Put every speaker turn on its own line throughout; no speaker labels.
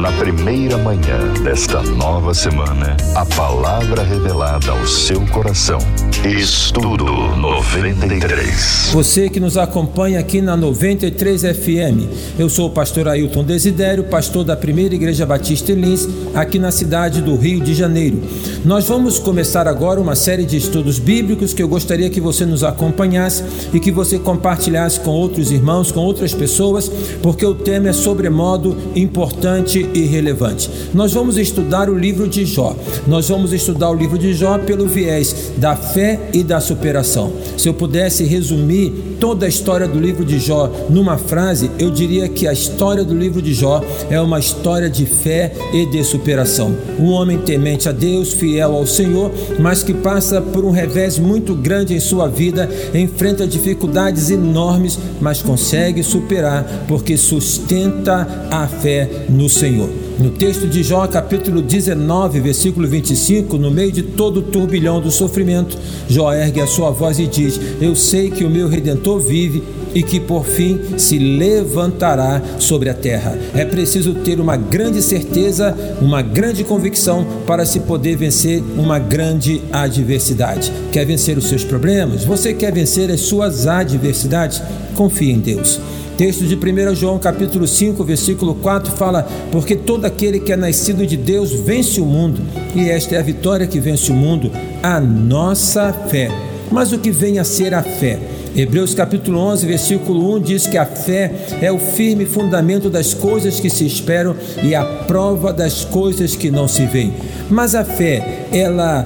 Na primeira manhã desta nova semana, a palavra revelada ao seu coração. Estudo 93.
Você que nos acompanha aqui na 93 FM. Eu sou o pastor Ailton Desidério, pastor da Primeira Igreja Batista em Lins, aqui na cidade do Rio de Janeiro. Nós vamos começar agora uma série de estudos bíblicos que eu gostaria que você nos acompanhasse e que você compartilhasse com outros irmãos, com outras pessoas, porque o tema é sobremodo importante e relevante. Nós vamos estudar o livro de Jó. Nós vamos estudar o livro de Jó pelo viés da fé e da superação. Se eu pudesse resumir toda a história do livro de Jó numa frase, eu diria que a história do livro de Jó é uma história de fé e de superação. Um homem temente a Deus, fiel ao Senhor, mas que passa por um revés muito grande em sua vida, enfrenta dificuldades enormes, mas consegue superar porque sustenta a fé no Senhor. No texto de Jó, capítulo 19, versículo 25, no meio de todo o turbilhão do sofrimento, Jó ergue a sua voz e diz: Eu sei que o meu redentor vive e que por fim se levantará sobre a terra. É preciso ter uma grande certeza, uma grande convicção para se poder vencer uma grande adversidade. Quer vencer os seus problemas? Você quer vencer as suas adversidades? Confie em Deus. Texto de 1 João capítulo 5, versículo 4 fala: Porque todo aquele que é nascido de Deus vence o mundo, e esta é a vitória que vence o mundo, a nossa fé. Mas o que vem a ser a fé? Hebreus capítulo 11, versículo 1 diz que a fé é o firme fundamento das coisas que se esperam e a prova das coisas que não se veem. Mas a fé, ela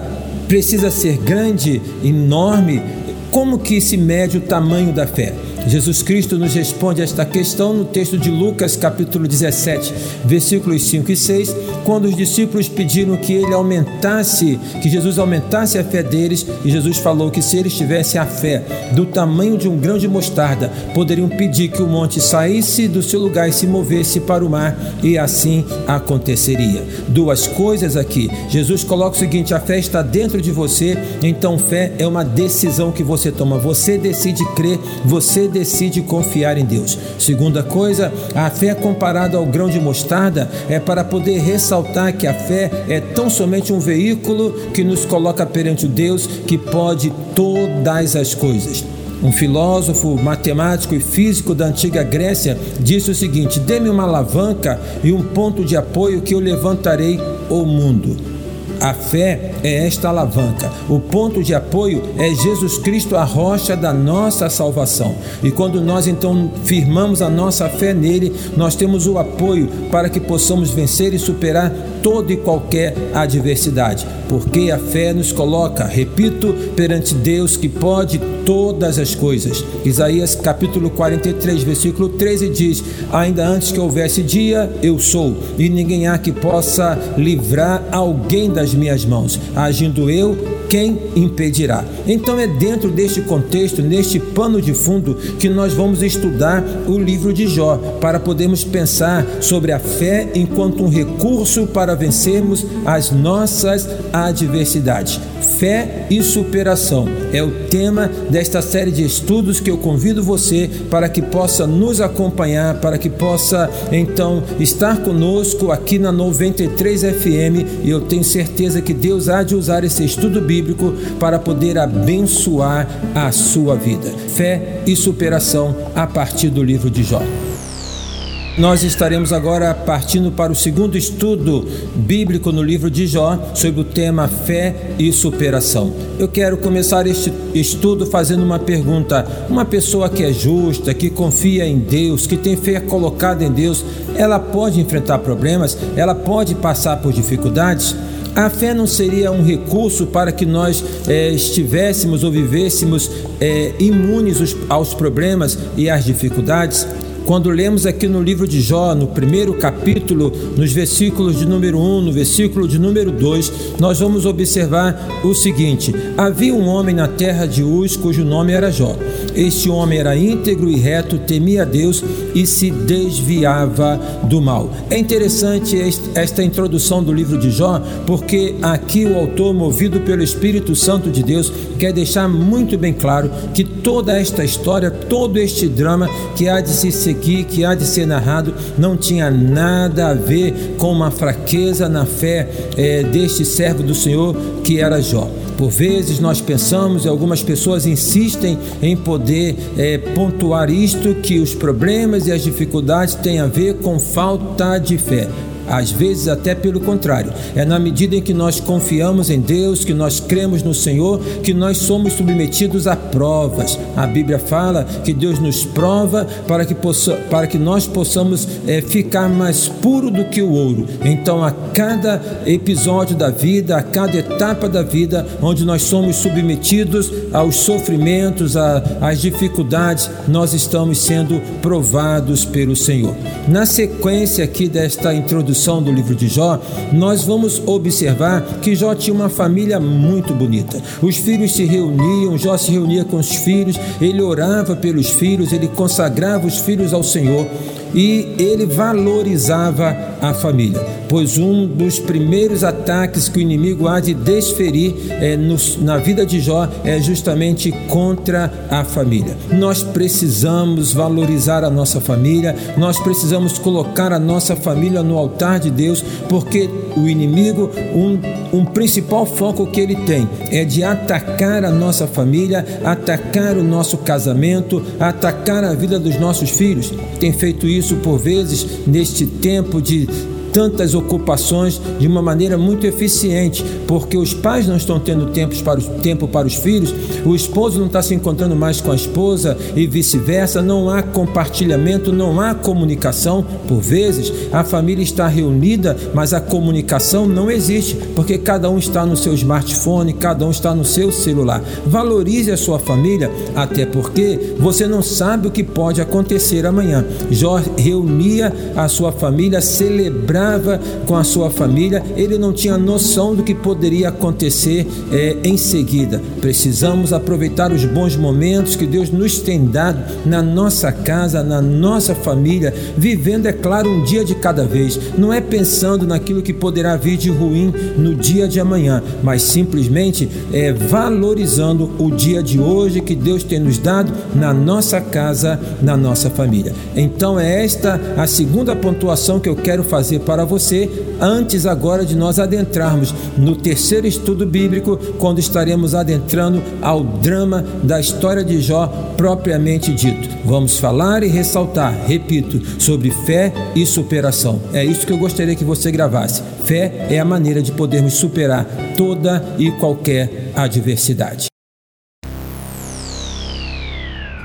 precisa ser grande, enorme. Como que se mede o tamanho da fé? Jesus Cristo nos responde a esta questão no texto de Lucas, capítulo 17, versículos 5 e 6, quando os discípulos pediram que ele aumentasse, que Jesus aumentasse a fé deles, e Jesus falou que se eles tivessem a fé do tamanho de um grão de mostarda, poderiam pedir que o monte saísse do seu lugar e se movesse para o mar, e assim aconteceria. Duas coisas aqui. Jesus coloca o seguinte: a fé está dentro de você, então fé é uma decisão que você toma. Você decide crer, você decide confiar em Deus. Segunda coisa, a fé comparada ao grão de mostarda é para poder ressaltar que a fé é tão somente um veículo que nos coloca perante o Deus que pode todas as coisas. Um filósofo, matemático e físico da antiga Grécia disse o seguinte: dê-me uma alavanca e um ponto de apoio que eu levantarei o mundo. A fé é esta alavanca. O ponto de apoio é Jesus Cristo, a rocha da nossa salvação. E quando nós então firmamos a nossa fé nele, nós temos o apoio para que possamos vencer e superar toda e qualquer adversidade. Porque a fé nos coloca, repito, perante Deus que pode todas as coisas. Isaías capítulo 43, versículo 13 diz: Ainda antes que houvesse dia, eu sou, e ninguém há que possa livrar alguém das minhas mãos. Agindo eu, quem impedirá? Então é dentro deste contexto, neste pano de fundo, que nós vamos estudar o livro de Jó, para podermos pensar sobre a fé enquanto um recurso para vencermos as nossas adversidades. Fé e superação é o tema desta série de estudos que eu convido você para que possa nos acompanhar, para que possa então estar conosco aqui na 93 FM e eu tenho certeza que Deus há de usar esse estudo bíblico para poder abençoar a sua vida. Fé e superação a partir do livro de Jó. Nós estaremos agora partindo para o segundo estudo bíblico no livro de Jó sobre o tema fé e superação. Eu quero começar este estudo fazendo uma pergunta: uma pessoa que é justa, que confia em Deus, que tem fé colocada em Deus, ela pode enfrentar problemas? Ela pode passar por dificuldades? A fé não seria um recurso para que nós é, estivéssemos ou vivêssemos é, imunes aos problemas e às dificuldades? Quando lemos aqui no livro de Jó, no primeiro capítulo, nos versículos de número 1, no versículo de número 2, nós vamos observar o seguinte: Havia um homem na terra de Uz cujo nome era Jó. Este homem era íntegro e reto, temia a Deus e se desviava do mal. É interessante esta introdução do livro de Jó, porque aqui o autor, movido pelo Espírito Santo de Deus, quer deixar muito bem claro que toda esta história, todo este drama que há de se seguir que há de ser narrado, não tinha nada a ver com uma fraqueza na fé é, deste servo do Senhor que era Jó. Por vezes nós pensamos e algumas pessoas insistem em poder é, pontuar isto que os problemas e as dificuldades têm a ver com falta de fé. Às vezes, até pelo contrário, é na medida em que nós confiamos em Deus, que nós cremos no Senhor, que nós somos submetidos a provas. A Bíblia fala que Deus nos prova para que, possa, para que nós possamos é, ficar mais puro do que o ouro. Então, a cada episódio da vida, a cada etapa da vida, onde nós somos submetidos aos sofrimentos, às dificuldades, nós estamos sendo provados pelo Senhor. Na sequência aqui desta introdução, introdução do livro de Jó, nós vamos observar que Jó tinha uma família muito bonita. Os filhos se reuniam, Jó se reunia com os filhos, ele orava pelos filhos, ele consagrava os filhos ao Senhor e ele valorizava a família, pois um dos primeiros ataques que o inimigo há de desferir é, na vida de Jó é justamente contra a família. Nós precisamos valorizar a nossa família, nós precisamos colocar a nossa família no altar de Deus, porque o inimigo, um, um principal foco que ele tem é de atacar a nossa família, atacar o nosso casamento, atacar a vida dos nossos filhos. Tem feito isso isso por vezes neste tempo de tantas ocupações de uma maneira muito eficiente, porque os pais não estão tendo tempo para os, tempo para os filhos, o esposo não está se encontrando mais com a esposa e vice-versa, não há compartilhamento, não há comunicação. Por vezes, a família está reunida, mas a comunicação não existe, porque cada um está no seu smartphone, cada um está no seu celular. Valorize a sua família, até porque você não sabe o que pode acontecer amanhã. Jó reunia a sua família, celebrava com a sua família, ele não tinha noção do que poderia acontecer é, em seguida. Precisamos aproveitar os bons momentos que Deus nos tem dado na nossa casa, na nossa família, vivendo, é claro, um dia de cada vez. Não é pensando naquilo que poderá vir de ruim no dia de amanhã, mas simplesmente é valorizando o dia de hoje que Deus tem nos dado na nossa casa, na nossa família. Então é esta a segunda pontuação que eu quero fazer para para você antes agora de nós adentrarmos no terceiro estudo bíblico, quando estaremos adentrando ao drama da história de Jó propriamente dito. Vamos falar e ressaltar, repito, sobre fé e superação. É isso que eu gostaria que você gravasse. Fé é a maneira de podermos superar toda e qualquer adversidade.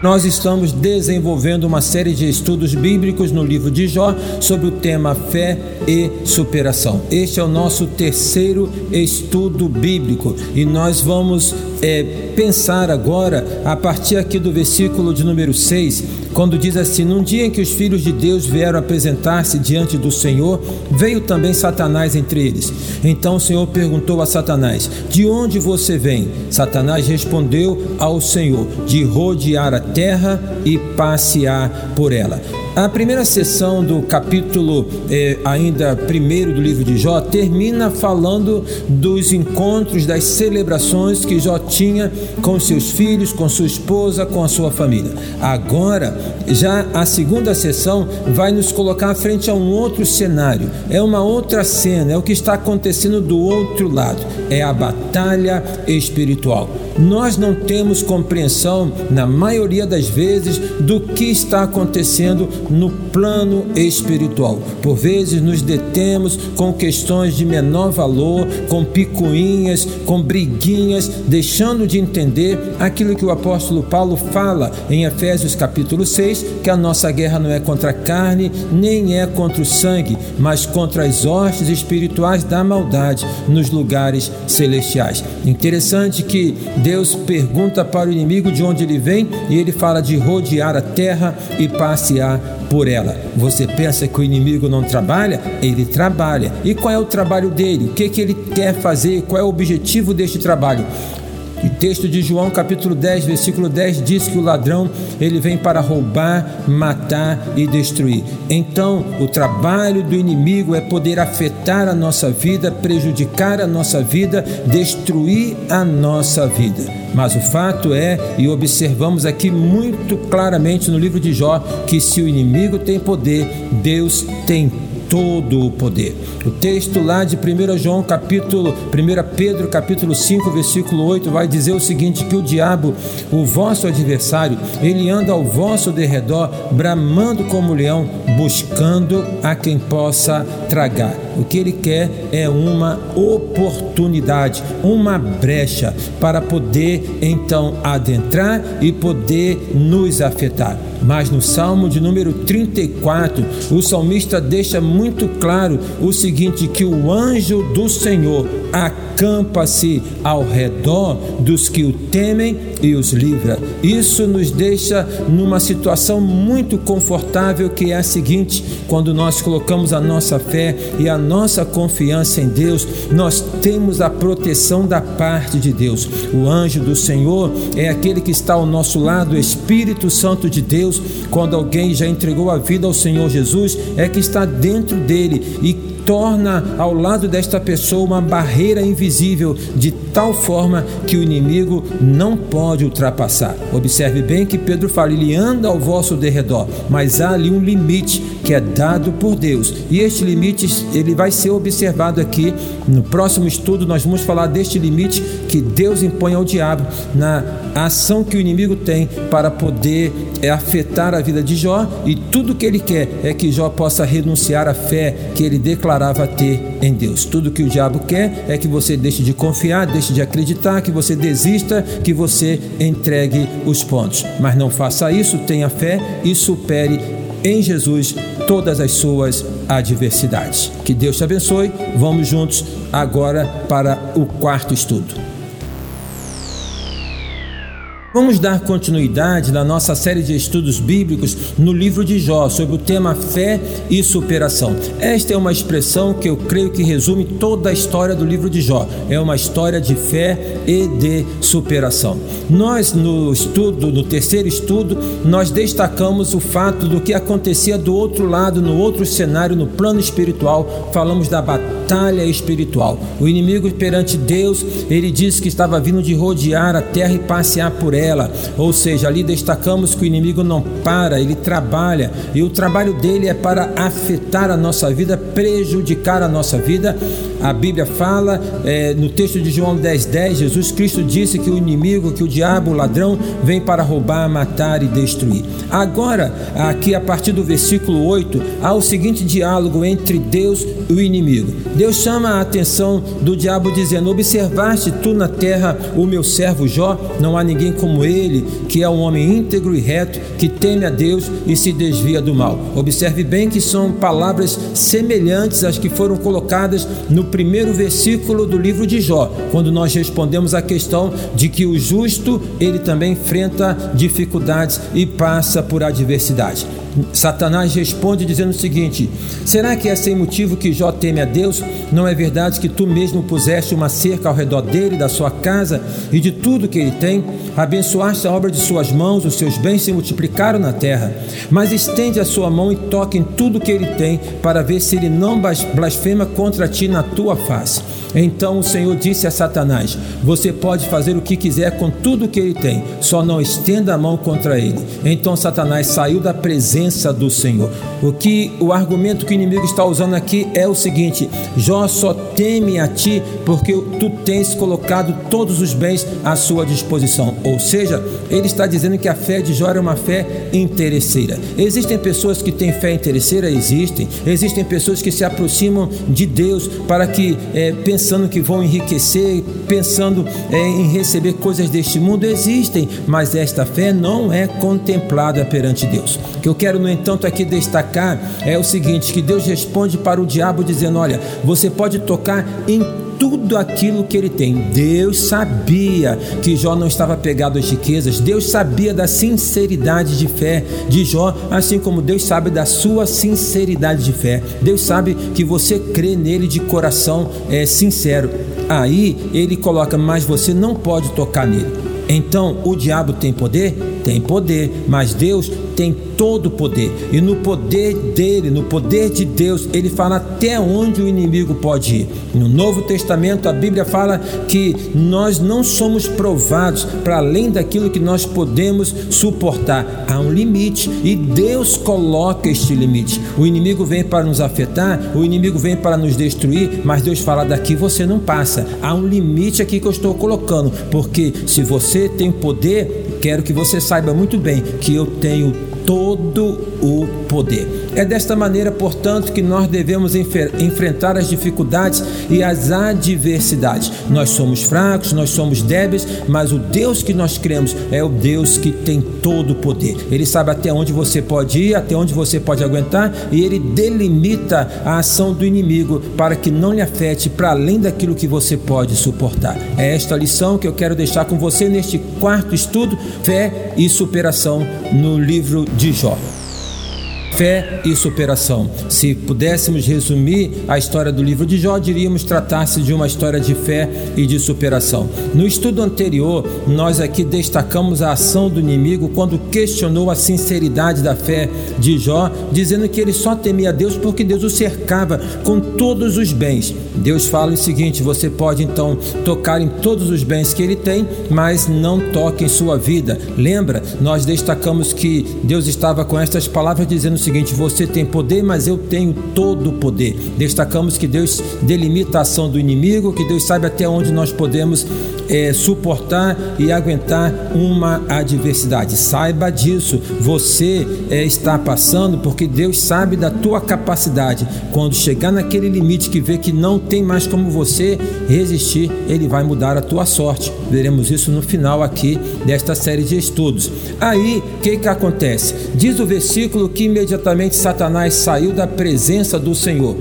Nós estamos desenvolvendo uma série de estudos bíblicos no livro de Jó sobre o tema fé e superação. Este é o nosso terceiro estudo bíblico e nós vamos é, pensar agora a partir aqui do versículo de número 6, quando diz assim: Num dia em que os filhos de Deus vieram apresentar-se diante do Senhor, veio também Satanás entre eles. Então o Senhor perguntou a Satanás: De onde você vem? Satanás respondeu ao Senhor: De rodear a terra e passear por ela. A primeira sessão do capítulo, eh, ainda primeiro do livro de Jó, termina falando dos encontros, das celebrações que Jó tinha com seus filhos, com sua esposa, com a sua família. Agora, já a segunda sessão vai nos colocar frente a um outro cenário, é uma outra cena, é o que está acontecendo do outro lado, é a batalha espiritual. Nós não temos compreensão, na maioria das vezes, do que está acontecendo no plano espiritual. Por vezes nos detemos com questões de menor valor, com picuinhas, com briguinhas, deixando de entender aquilo que o apóstolo Paulo fala em Efésios capítulo 6, que a nossa guerra não é contra a carne, nem é contra o sangue, mas contra as hostes espirituais da maldade nos lugares celestiais. Interessante que Deus pergunta para o inimigo de onde ele vem e ele fala de rodear a terra e passear por ela. Você pensa que o inimigo não trabalha? Ele trabalha. E qual é o trabalho dele? O que, que ele quer fazer? Qual é o objetivo deste trabalho? O texto de João, capítulo 10, versículo 10 diz que o ladrão, ele vem para roubar, matar e destruir. Então, o trabalho do inimigo é poder afetar a nossa vida, prejudicar a nossa vida, destruir a nossa vida. Mas o fato é, e observamos aqui muito claramente no livro de Jó, que se o inimigo tem poder, Deus tem todo o poder. O texto lá de 1 João capítulo 1 Pedro capítulo 5 versículo 8 vai dizer o seguinte que o diabo, o vosso adversário, ele anda ao vosso derredor bramando como leão, buscando a quem possa tragar. O que ele quer é uma oportunidade, uma brecha para poder então adentrar e poder nos afetar. Mas no Salmo de número 34, o salmista deixa muito claro o seguinte: que o anjo do Senhor acampa-se ao redor dos que o temem e os livra. Isso nos deixa numa situação muito confortável que é a seguinte: quando nós colocamos a nossa fé e a nossa confiança em Deus, nós temos a proteção da parte de Deus. O anjo do Senhor é aquele que está ao nosso lado, o Espírito Santo de Deus. Quando alguém já entregou a vida ao Senhor Jesus, é que está dentro dele e torna ao lado desta pessoa uma barreira invisível, de tal forma que o inimigo não pode ultrapassar. Observe bem que Pedro fala: ele anda ao vosso derredor, mas há ali um limite que é dado por Deus. E este limite ele vai ser observado aqui no próximo estudo. Nós vamos falar deste limite que Deus impõe ao diabo na ação que o inimigo tem para poder é, afetar a vida de Jó e tudo que ele quer é que Jó possa renunciar à fé que ele declarava ter em Deus. Tudo que o diabo quer é que você deixe de confiar, deixe de acreditar, que você desista, que você entregue os pontos. Mas não faça isso, tenha fé e supere em Jesus todas as suas adversidades. Que Deus te abençoe. Vamos juntos agora para o quarto estudo. Vamos dar continuidade na nossa série de estudos bíblicos no livro de Jó sobre o tema fé e superação. Esta é uma expressão que eu creio que resume toda a história do livro de Jó. É uma história de fé e de superação. Nós no estudo, no terceiro estudo, nós destacamos o fato do que acontecia do outro lado, no outro cenário, no plano espiritual. Falamos da batalha espiritual. O inimigo perante Deus, ele disse que estava vindo de rodear a terra e passear por ela. Ou seja, ali destacamos que o inimigo não para, ele trabalha e o trabalho dele é para afetar a nossa vida, prejudicar a nossa vida. A Bíblia fala é, no texto de João 10,10: 10, Jesus Cristo disse que o inimigo, que o diabo, o ladrão, vem para roubar, matar e destruir. Agora, aqui a partir do versículo 8, há o seguinte diálogo entre Deus e o inimigo. Deus chama a atenção do diabo, dizendo: Observaste tu na terra o meu servo Jó? Não há ninguém como ele, que é um homem íntegro e reto, que teme a Deus e se desvia do mal. Observe bem que são palavras semelhantes às que foram colocadas no primeiro versículo do livro de Jó, quando nós respondemos à questão de que o justo ele também enfrenta dificuldades e passa por adversidade. Satanás responde dizendo o seguinte: Será que é sem motivo que Jó teme a Deus? Não é verdade que tu mesmo puseste uma cerca ao redor dele, da sua casa e de tudo que ele tem? Abençoaste a obra de suas mãos, os seus bens se multiplicaram na terra. Mas estende a sua mão e toque em tudo que ele tem, para ver se ele não blasfema contra ti na tua face. Então o Senhor disse a Satanás: Você pode fazer o que quiser com tudo que ele tem, só não estenda a mão contra ele. Então Satanás saiu da presença do Senhor. O que o argumento que o inimigo está usando aqui é o seguinte: Jó só teme a ti porque tu tens colocado todos os bens à sua disposição. Ou seja, ele está dizendo que a fé de Jó é uma fé interesseira. Existem pessoas que têm fé interesseira, existem. Existem pessoas que se aproximam de Deus para que é, pensando que vão enriquecer, pensando é, em receber coisas deste mundo, existem, mas esta fé não é contemplada perante Deus. O que eu quero, no entanto, aqui destacar é o seguinte: que Deus responde para o diabo dizendo: Olha, você pode tocar em tudo aquilo que ele tem. Deus sabia que Jó não estava pegado às riquezas, Deus sabia da sinceridade de fé de Jó, assim como Deus sabe da sua sinceridade de fé. Deus sabe que você crê nele de coração é, sincero. Aí ele coloca, mas você não pode tocar nele. Então o diabo tem poder? Tem poder, mas Deus tem todo o poder. E no poder dele, no poder de Deus, ele fala até onde o inimigo pode ir. No Novo Testamento, a Bíblia fala que nós não somos provados para além daquilo que nós podemos suportar. Há um limite e Deus coloca este limite. O inimigo vem para nos afetar, o inimigo vem para nos destruir, mas Deus fala: daqui você não passa. Há um limite aqui que eu estou colocando, porque se você tem poder, quero que você saiba muito bem que eu tenho todo o poder. É desta maneira, portanto, que nós devemos enfrentar as dificuldades e as adversidades. Nós somos fracos, nós somos débeis, mas o Deus que nós cremos é o Deus que tem todo o poder. Ele sabe até onde você pode ir, até onde você pode aguentar e ele delimita a ação do inimigo para que não lhe afete para além daquilo que você pode suportar. É esta lição que eu quero deixar com você neste quarto estudo, fé e superação no livro de Jó fé e superação. Se pudéssemos resumir a história do livro de Jó, diríamos tratar-se de uma história de fé e de superação. No estudo anterior, nós aqui destacamos a ação do inimigo quando questionou a sinceridade da fé de Jó, dizendo que ele só temia Deus porque Deus o cercava com todos os bens. Deus fala o seguinte: você pode então tocar em todos os bens que ele tem, mas não toque em sua vida. Lembra? Nós destacamos que Deus estava com estas palavras dizendo o seguinte, você tem poder, mas eu tenho todo o poder. Destacamos que Deus delimita a ação do inimigo, que Deus sabe até onde nós podemos é, suportar e aguentar uma adversidade. Saiba disso. Você é, está passando porque Deus sabe da tua capacidade. Quando chegar naquele limite que vê que não tem mais como você resistir, Ele vai mudar a tua sorte. Veremos isso no final aqui desta série de estudos. Aí, o que, que acontece? Diz o versículo que imediatamente Satanás saiu da presença do Senhor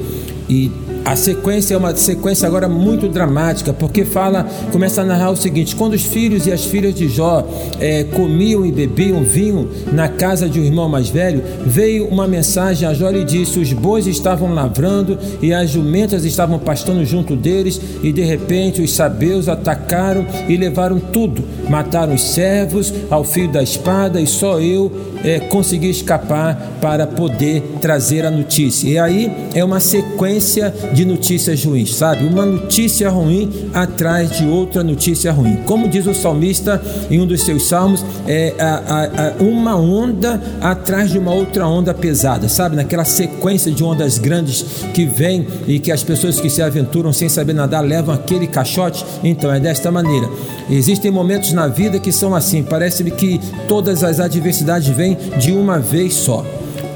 e a sequência é uma sequência agora muito dramática, porque fala, começa a narrar o seguinte: quando os filhos e as filhas de Jó é, comiam e bebiam vinho na casa de um irmão mais velho, veio uma mensagem a Jó e disse: os bois estavam lavrando e as jumentas estavam pastando junto deles, e de repente os sabeus atacaram e levaram tudo, mataram os servos ao fio da espada, e só eu é, consegui escapar para poder trazer a notícia. E aí é uma sequência notícias ruins, sabe? Uma notícia ruim atrás de outra notícia ruim. Como diz o salmista em um dos seus salmos, é a, a, a, uma onda atrás de uma outra onda pesada, sabe? Naquela sequência de ondas grandes que vem e que as pessoas que se aventuram sem saber nadar levam aquele caixote. Então é desta maneira. Existem momentos na vida que são assim, parece-me que todas as adversidades vêm de uma vez só.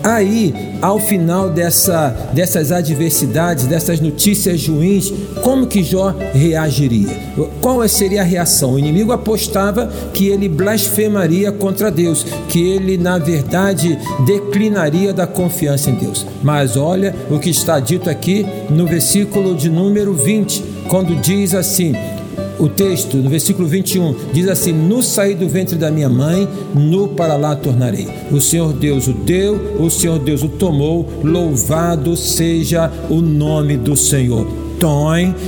Aí, ao final dessa, dessas adversidades, dessas notícias ruins, como que Jó reagiria? Qual seria a reação? O inimigo apostava que ele blasfemaria contra Deus, que ele, na verdade, declinaria da confiança em Deus. Mas olha o que está dito aqui no versículo de número 20, quando diz assim: o texto, no versículo 21, diz assim: No sair do ventre da minha mãe, no para lá tornarei. O Senhor Deus o deu, o Senhor Deus o tomou, louvado seja o nome do Senhor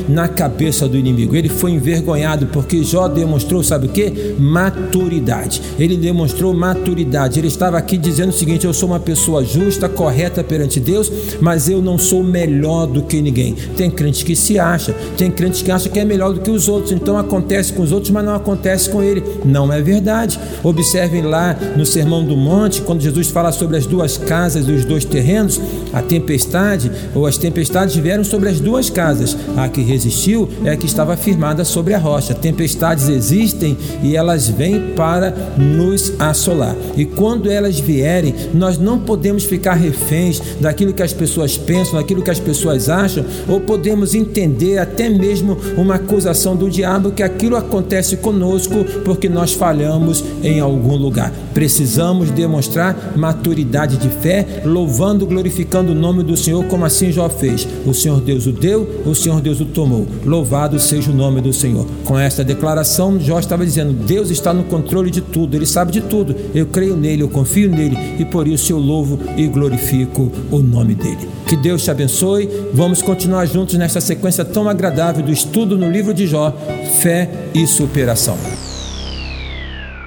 na cabeça do inimigo. Ele foi envergonhado porque Jó demonstrou, sabe o que? Maturidade. Ele demonstrou maturidade. Ele estava aqui dizendo o seguinte: Eu sou uma pessoa justa, correta perante Deus, mas eu não sou melhor do que ninguém. Tem crente que se acha, tem crente que acha que é melhor do que os outros, então acontece com os outros, mas não acontece com ele. Não é verdade. Observem lá no Sermão do Monte, quando Jesus fala sobre as duas casas e os dois terrenos, a tempestade ou as tempestades vieram sobre as duas casas a que resistiu é que estava firmada sobre a rocha. Tempestades existem e elas vêm para nos assolar. E quando elas vierem, nós não podemos ficar reféns daquilo que as pessoas pensam, daquilo que as pessoas acham, ou podemos entender até mesmo uma acusação do diabo que aquilo acontece conosco porque nós falhamos em algum lugar. Precisamos demonstrar maturidade de fé, louvando, glorificando o nome do Senhor, como assim Jó fez. O Senhor Deus o deu, o o Senhor Deus o tomou. Louvado seja o nome do Senhor. Com esta declaração, Jó estava dizendo: Deus está no controle de tudo, Ele sabe de tudo. Eu creio nele, eu confio nele e por isso eu louvo e glorifico o nome dele. Que Deus te abençoe. Vamos continuar juntos nessa sequência tão agradável do estudo no livro de Jó, fé e superação.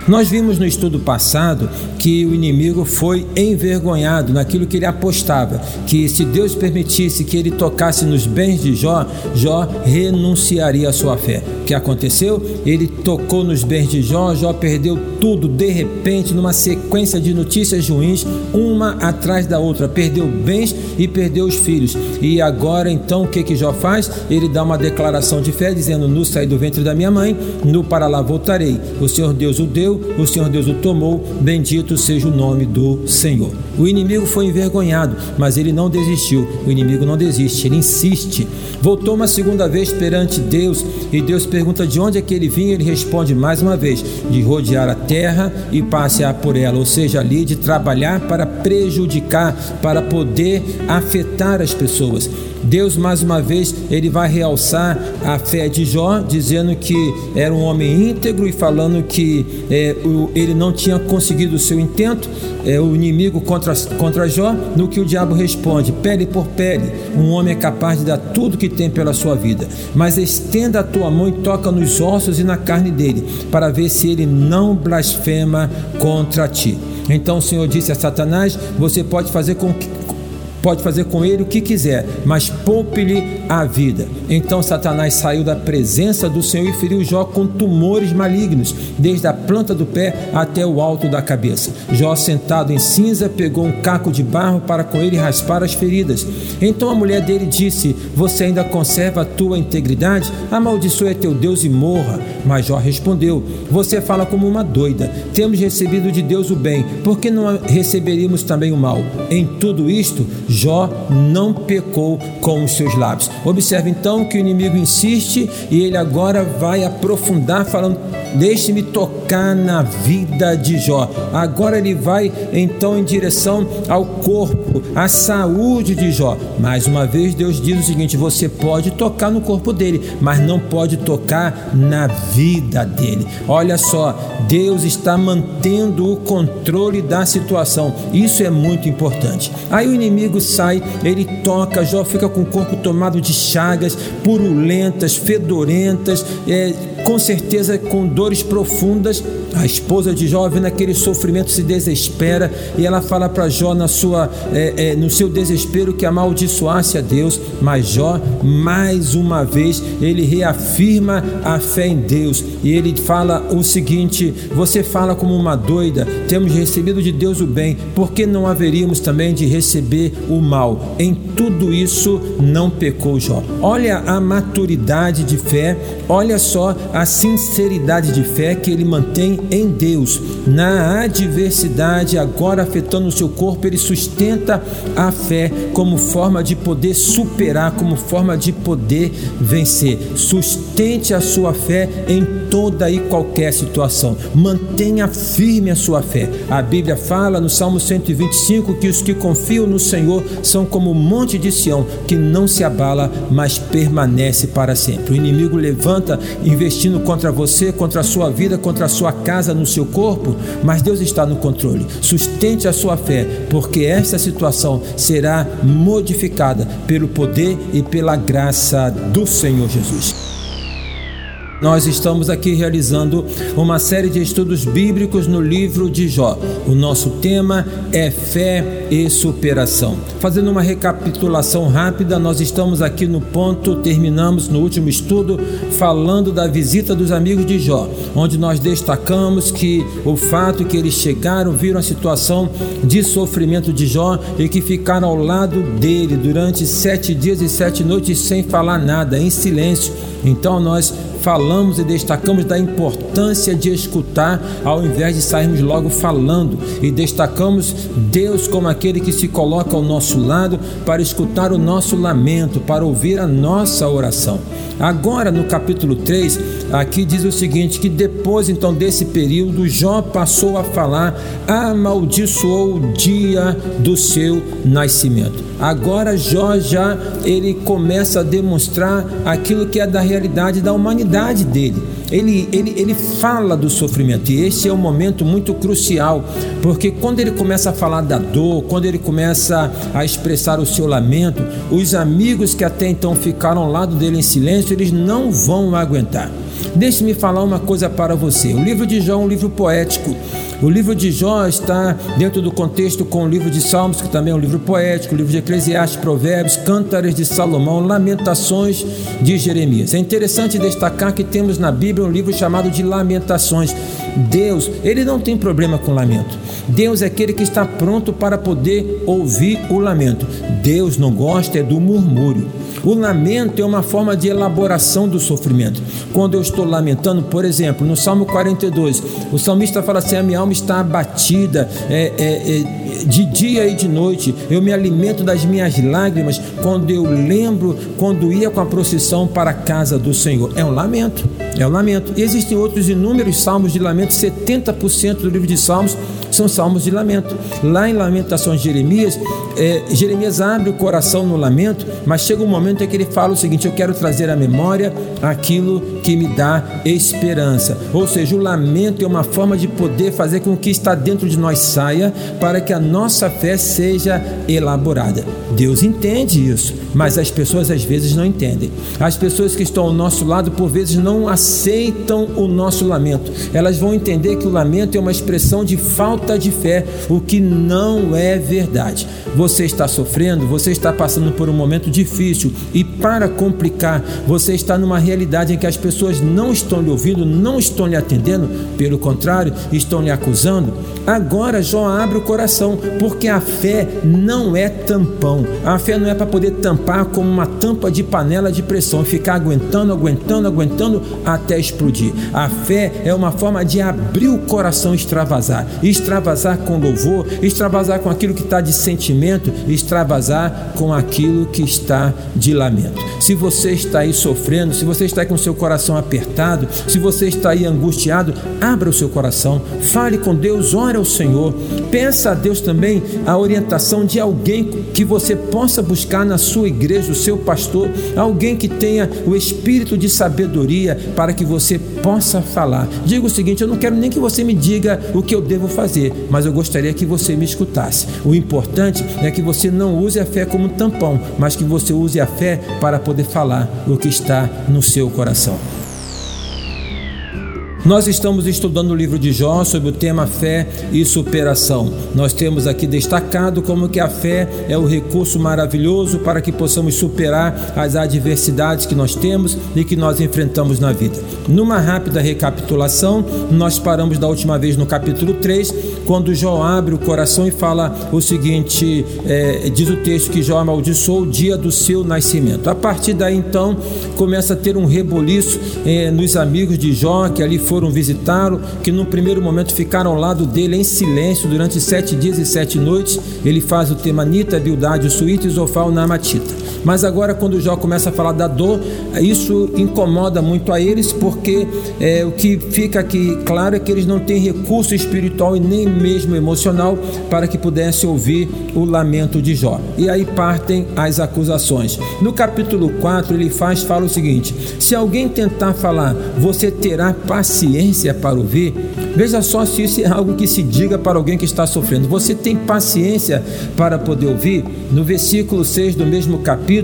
Nós vimos no estudo passado que o inimigo foi envergonhado naquilo que ele apostava, que se Deus permitisse que ele tocasse nos bens de Jó, Jó renunciaria à sua fé. O que aconteceu? Ele tocou nos bens de Jó, Jó perdeu tudo de repente, numa sequência de notícias ruins, uma atrás da outra. Perdeu bens e perdeu os filhos. E agora então o que que Jó faz? Ele dá uma declaração de fé dizendo: "No saí do ventre da minha mãe, no para lá voltarei. O Senhor Deus o deu, o Senhor Deus o tomou, bendito seja o nome do Senhor. O inimigo foi envergonhado, mas ele não desistiu. O inimigo não desiste, ele insiste. Voltou uma segunda vez perante Deus e Deus pergunta de onde é que ele vinha. Ele responde mais uma vez: de rodear a terra e passear por ela, ou seja, ali de trabalhar para prejudicar, para poder afetar as pessoas. Deus mais uma vez ele vai realçar a fé de Jó, dizendo que era um homem íntegro e falando que é, o, ele não tinha conseguido o seu intento, é, o inimigo contra, contra Jó, no que o diabo responde: pele por pele, um homem é capaz de dar tudo que tem pela sua vida, mas estenda a tua mão e toca nos ossos e na carne dele, para ver se ele não blasfema contra ti. Então o Senhor disse a Satanás: Você pode fazer com que pode fazer com ele o que quiser, mas poupe-lhe a vida. Então Satanás saiu da presença do Senhor e feriu Jó com tumores malignos, desde a planta do pé até o alto da cabeça. Jó, sentado em cinza, pegou um caco de barro para com ele raspar as feridas. Então a mulher dele disse: Você ainda conserva a tua integridade? Amaldiçoe teu Deus e morra. Mas Jó respondeu: Você fala como uma doida. Temos recebido de Deus o bem, por que não receberíamos também o mal? Em tudo isto, Jó não pecou com os seus lábios. Observe então que o inimigo insiste e ele agora vai aprofundar, falando: Deixe-me tocar na vida de Jó. Agora ele vai então em direção ao corpo, à saúde de Jó. Mais uma vez, Deus diz o seguinte: Você pode tocar no corpo dele, mas não pode tocar na vida dele. Olha só, Deus está mantendo o controle da situação. Isso é muito importante. Aí o inimigo sai, ele toca, Jó fica com o corpo tomado de chagas purulentas, fedorentas, é, com certeza com dores profundas. A esposa de Jó, vendo aquele sofrimento, se desespera e ela fala para Jó, na sua, é, é, no seu desespero, que amaldiçoasse a Deus. Mas Jó, mais uma vez, ele reafirma a fé em Deus e ele fala o seguinte: Você fala como uma doida, temos recebido de Deus o bem, por que não haveríamos também de receber o mal? Em tudo isso não pecou Jó. Olha a maturidade de fé, olha só a sinceridade de fé que ele mantém em Deus. Na adversidade, agora afetando o seu corpo, ele sustenta a fé como forma de poder superar, como forma de poder vencer. Sustente a sua fé em toda e qualquer situação. Mantenha firme a sua fé. A Bíblia fala no Salmo 125 que os que confiam no Senhor são como o monte de Sião, que não se abala, mas permanece para sempre. O inimigo levanta investindo contra você, contra a sua vida, contra a sua casa, no seu corpo, mas Deus está no controle. Sustente a sua fé, porque esta situação será modificada pelo poder e pela graça do Senhor Jesus. Nós estamos aqui realizando uma série de estudos bíblicos no livro de Jó. O nosso tema é fé e superação. Fazendo uma recapitulação rápida, nós estamos aqui no ponto, terminamos no último estudo falando da visita dos amigos de Jó, onde nós destacamos que o fato que eles chegaram, viram a situação de sofrimento de Jó e que ficaram ao lado dele durante sete dias e sete noites sem falar nada, em silêncio. Então nós falamos e destacamos da importância de escutar ao invés de sairmos logo falando e destacamos Deus como aquele que se coloca ao nosso lado para escutar o nosso lamento, para ouvir a nossa oração. Agora, no capítulo 3, aqui diz o seguinte: que depois então desse período, Jó passou a falar, amaldiçoou o dia do seu nascimento. Agora Jó já ele começa a demonstrar aquilo que é da realidade da humanidade dele. Ele, ele, ele fala do sofrimento e esse é um momento muito crucial, porque quando ele começa a falar da dor, quando ele começa a expressar o seu lamento, os amigos que até então ficaram ao lado dele em silêncio, eles não vão aguentar. Deixe-me falar uma coisa para você. O livro de Jó é um livro poético. O livro de Jó está dentro do contexto com o livro de Salmos, que também é um livro poético, o livro de Eclesiastes, Provérbios, Cântares de Salomão, Lamentações de Jeremias. É interessante destacar que temos na Bíblia um livro chamado de Lamentações. Deus, ele não tem problema com lamento. Deus é aquele que está pronto para poder ouvir o lamento. Deus não gosta é do murmúrio. O lamento é uma forma de elaboração do sofrimento. Quando eu estou lamentando, por exemplo, no Salmo 42, o salmista fala assim: a minha alma está abatida é, é, é, de dia e de noite, eu me alimento das minhas lágrimas quando eu lembro quando ia com a procissão para a casa do Senhor. É um lamento, é um lamento. E existem outros inúmeros salmos de lamento, 70% do livro de Salmos são salmos de lamento. Lá em Lamentações de Jeremias, é, Jeremias abre o coração no lamento, mas chega um momento em que ele fala o seguinte: Eu quero trazer à memória aquilo que me dá esperança. Ou seja, o lamento é uma forma de poder fazer com que está dentro de nós saia para que a nossa fé seja elaborada. Deus entende isso, mas as pessoas às vezes não entendem. As pessoas que estão ao nosso lado, por vezes, não aceitam o nosso lamento. Elas vão entender que o lamento é uma expressão de falta de fé, o que não é verdade. Você está sofrendo, você está passando por um momento difícil e, para complicar, você está numa realidade em que as pessoas não estão lhe ouvindo, não estão lhe atendendo, pelo contrário, estão lhe acusando. Agora Jó abre o coração, porque a fé não é tampão. A fé não é para poder tampar como uma tampa de panela de pressão e ficar aguentando, aguentando, aguentando até explodir. A fé é uma forma de abrir o coração e extravasar. Extravasar com louvor, extravasar com aquilo que está de sentimento, extravasar com aquilo que está de lamento. Se você está aí sofrendo, se você está aí com seu coração apertado, se você está aí angustiado, abra o seu coração, fale com Deus, ore ao Senhor. Peça a Deus também a orientação de alguém que você possa buscar na sua igreja, o seu pastor, alguém que tenha o espírito de sabedoria para que você possa falar. Diga o seguinte: eu não quero nem que você me diga o que eu devo fazer, mas eu gostaria que você me escutasse. O importante é que você não use a fé como tampão, mas que você use a fé para poder falar o que está no seu coração. Nós estamos estudando o livro de Jó sobre o tema fé e superação. Nós temos aqui destacado como que a fé é o recurso maravilhoso para que possamos superar as adversidades que nós temos e que nós enfrentamos na vida. Numa rápida recapitulação, nós paramos da última vez no capítulo 3, quando Jó abre o coração e fala o seguinte: é, diz o texto que Jó amaldiçoou o dia do seu nascimento. A partir daí, então, começa a ter um reboliço é, nos amigos de Jó, que ali foram foram visitá-lo, que no primeiro momento ficaram ao lado dele em silêncio durante sete dias e sete noites. Ele faz o temanita, Bildade, o suíte, Zofal, Namatita. Mas agora, quando Jó começa a falar da dor, isso incomoda muito a eles, porque é, o que fica aqui claro é que eles não têm recurso espiritual e nem mesmo emocional para que pudessem ouvir o lamento de Jó. E aí partem as acusações. No capítulo 4, ele faz, fala o seguinte: se alguém tentar falar, você terá paciência para ouvir. Veja só se isso é algo que se diga para alguém que está sofrendo. Você tem paciência para poder ouvir? No versículo 6 do mesmo capítulo,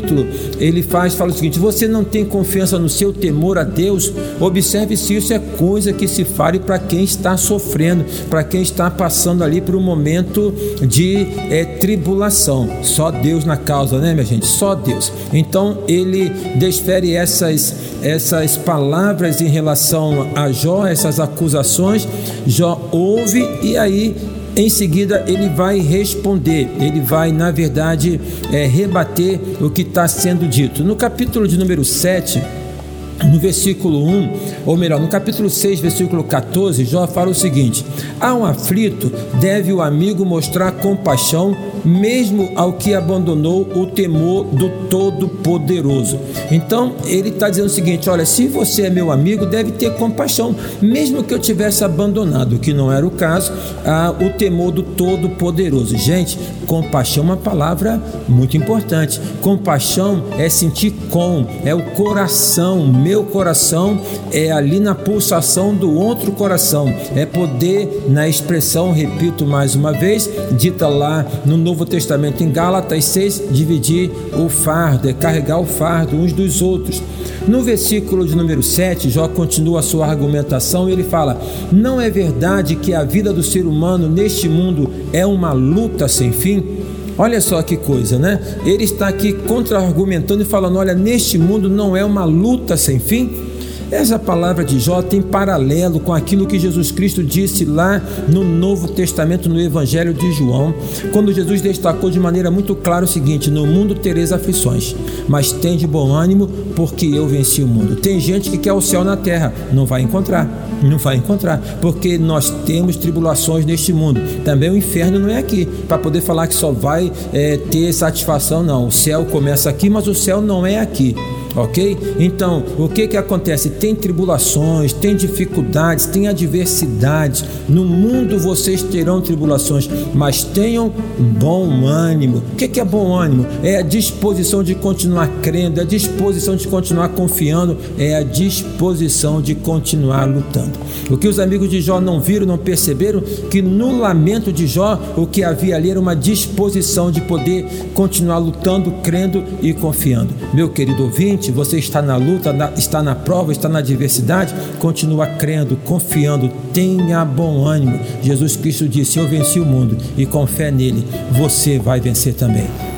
ele faz, fala o seguinte: você não tem confiança no seu temor a Deus? Observe se isso é coisa que se fale para quem está sofrendo, para quem está passando ali por um momento de é, tribulação. Só Deus na causa, né, minha gente? Só Deus. Então ele desfere essas, essas palavras em relação a Jó, essas acusações Jó ouve e aí em seguida ele vai responder, ele vai, na verdade, é, rebater o que está sendo dito. No capítulo de número 7, no versículo 1, ou melhor, no capítulo 6, versículo 14, Jó fala o seguinte: A um aflito deve o amigo mostrar compaixão, mesmo ao que abandonou o temor do Todo-Poderoso. Então, ele está dizendo o seguinte: Olha, se você é meu amigo, deve ter compaixão, mesmo que eu tivesse abandonado, que não era o caso, o temor do Todo-Poderoso. Gente, compaixão é uma palavra muito importante. Compaixão é sentir com, é o coração, meu coração é ali na pulsação do outro coração, é poder na expressão, repito mais uma vez, dita lá no Novo Testamento em Gálatas 6, dividir o fardo, é carregar o fardo uns dos outros. No versículo de número 7, Jó continua a sua argumentação e ele fala: Não é verdade que a vida do ser humano neste mundo é uma luta sem fim? Olha só que coisa, né? Ele está aqui contra-argumentando e falando: olha, neste mundo não é uma luta sem fim. Essa palavra de Jó tem paralelo com aquilo que Jesus Cristo disse lá no Novo Testamento, no Evangelho de João, quando Jesus destacou de maneira muito clara o seguinte: No mundo tereis aflições, mas tem de bom ânimo, porque eu venci o mundo. Tem gente que quer o céu na terra, não vai encontrar, não vai encontrar, porque nós temos tribulações neste mundo. Também o inferno não é aqui, para poder falar que só vai é, ter satisfação, não. O céu começa aqui, mas o céu não é aqui ok? Então, o que que acontece? Tem tribulações, tem dificuldades, tem adversidades. No mundo vocês terão tribulações, mas tenham bom ânimo. O que que é bom ânimo? É a disposição de continuar crendo, é a disposição de continuar confiando, é a disposição de continuar lutando. O que os amigos de Jó não viram, não perceberam que no lamento de Jó, o que havia ali era uma disposição de poder continuar lutando, crendo e confiando. Meu querido ouvinte, você está na luta, está na prova, está na adversidade, continua crendo, confiando, tenha bom ânimo. Jesus Cristo disse: Eu venci o mundo e com fé nele, você vai vencer também.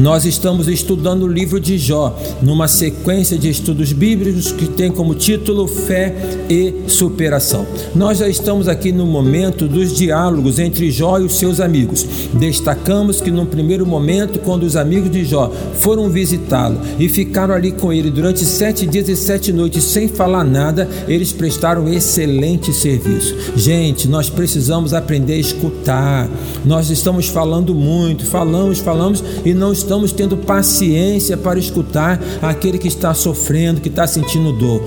Nós estamos estudando o livro de Jó, numa sequência de estudos bíblicos que tem como título Fé e Superação. Nós já estamos aqui no momento dos diálogos entre Jó e os seus amigos. Destacamos que, num primeiro momento, quando os amigos de Jó foram visitá-lo e ficaram ali com ele durante sete dias e sete noites sem falar nada, eles prestaram excelente serviço. Gente, nós precisamos aprender a escutar. Nós estamos falando muito, falamos, falamos e não estamos estamos tendo paciência para escutar aquele que está sofrendo, que está sentindo dor.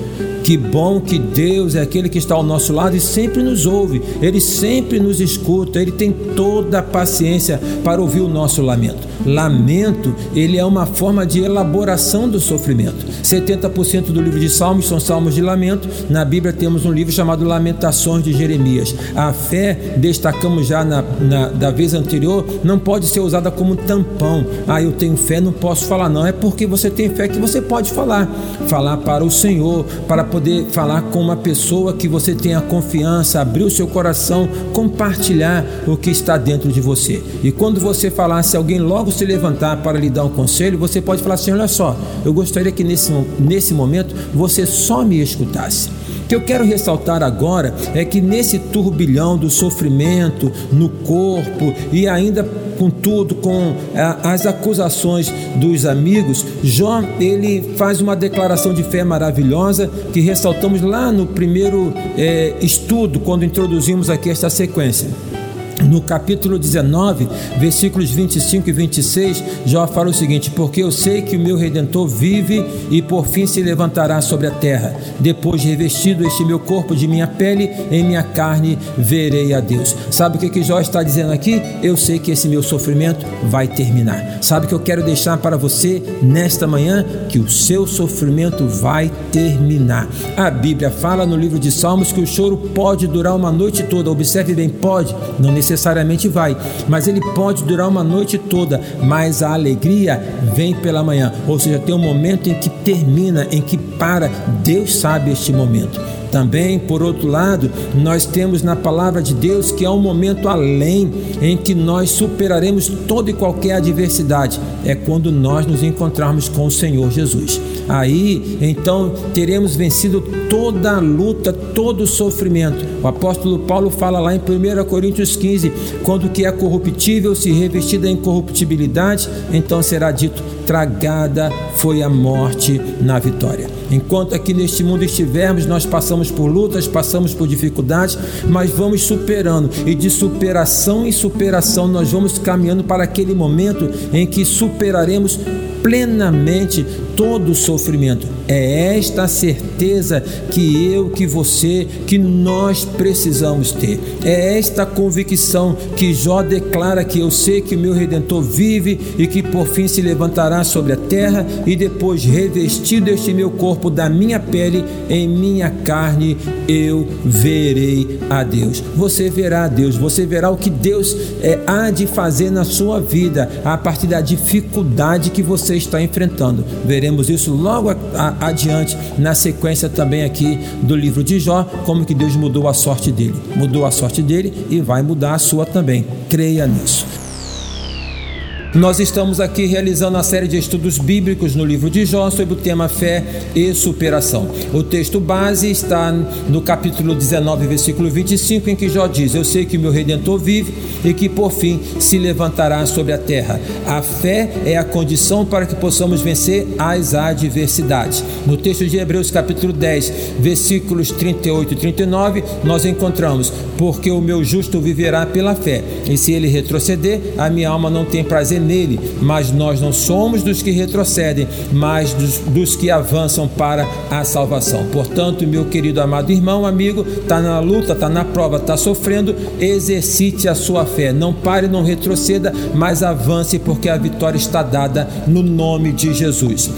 Que bom que Deus é aquele que está ao nosso lado e sempre nos ouve, Ele sempre nos escuta, Ele tem toda a paciência para ouvir o nosso lamento. Lamento, ele é uma forma de elaboração do sofrimento. 70% do livro de Salmos são salmos de lamento. Na Bíblia temos um livro chamado Lamentações de Jeremias. A fé, destacamos já na, na da vez anterior, não pode ser usada como tampão. Ah, eu tenho fé, não posso falar. Não, é porque você tem fé que você pode falar. Falar para o Senhor, para poder falar com uma pessoa que você tenha confiança, abrir o seu coração, compartilhar o que está dentro de você. E quando você falar, se alguém logo se levantar para lhe dar um conselho, você pode falar assim: olha só, eu gostaria que nesse, nesse momento você só me escutasse. O que eu quero ressaltar agora é que nesse turbilhão do sofrimento no corpo e ainda com tudo, com as acusações dos amigos, Jó ele faz uma declaração de fé maravilhosa que ressaltamos lá no primeiro é, estudo, quando introduzimos aqui esta sequência no capítulo 19, versículos 25 e 26, Jó fala o seguinte: Porque eu sei que o meu redentor vive e por fim se levantará sobre a terra. Depois revestido este meu corpo de minha pele, em minha carne verei a Deus. Sabe o que, que Jó está dizendo aqui? Eu sei que esse meu sofrimento vai terminar. Sabe o que eu quero deixar para você nesta manhã? Que o seu sofrimento vai terminar. A Bíblia fala no livro de Salmos que o choro pode durar uma noite toda. Observe bem, pode, não necessariamente necessariamente vai, mas ele pode durar uma noite toda, mas a alegria vem pela manhã, ou seja, tem um momento em que termina, em que para. Deus sabe este momento. Também, por outro lado, nós temos na palavra de Deus que há um momento além em que nós superaremos toda e qualquer adversidade. É quando nós nos encontrarmos com o Senhor Jesus. Aí, então, teremos vencido toda a luta, todo o sofrimento. O apóstolo Paulo fala lá em 1 Coríntios 15: quando o que é corruptível se revestir da incorruptibilidade, então será dito: tragada foi a morte na vitória. Enquanto aqui neste mundo estivermos, nós passamos por lutas, passamos por dificuldades, mas vamos superando, e de superação em superação, nós vamos caminhando para aquele momento em que superaremos plenamente todo o sofrimento. É esta certeza que eu, que você, que nós precisamos ter. É esta convicção que Jó declara que eu sei que o meu redentor vive e que por fim se levantará sobre a terra e depois revestido este meu corpo da minha pele, em minha carne eu verei a Deus. Você verá a Deus, você verá o que Deus é, há de fazer na sua vida a partir da dificuldade que você está enfrentando. Veremos isso logo a, a, adiante na sequência também aqui do livro de Jó, como que Deus mudou a sorte dele. Mudou a sorte dele e vai mudar a sua também. Creia nisso. Nós estamos aqui realizando a série de estudos bíblicos no livro de Jó sobre o tema fé e superação. O texto base está no capítulo 19, versículo 25, em que Jó diz: Eu sei que meu redentor vive e que por fim se levantará sobre a terra. A fé é a condição para que possamos vencer as adversidades. No texto de Hebreus, capítulo 10, versículos 38 e 39, nós encontramos: Porque o meu justo viverá pela fé, e se ele retroceder, a minha alma não tem prazer nele, mas nós não somos dos que retrocedem, mas dos, dos que avançam para a salvação. Portanto, meu querido amado irmão, amigo, está na luta, está na prova, está sofrendo, exercite a sua fé. Não pare, não retroceda, mas avance, porque a vitória está dada no nome de Jesus.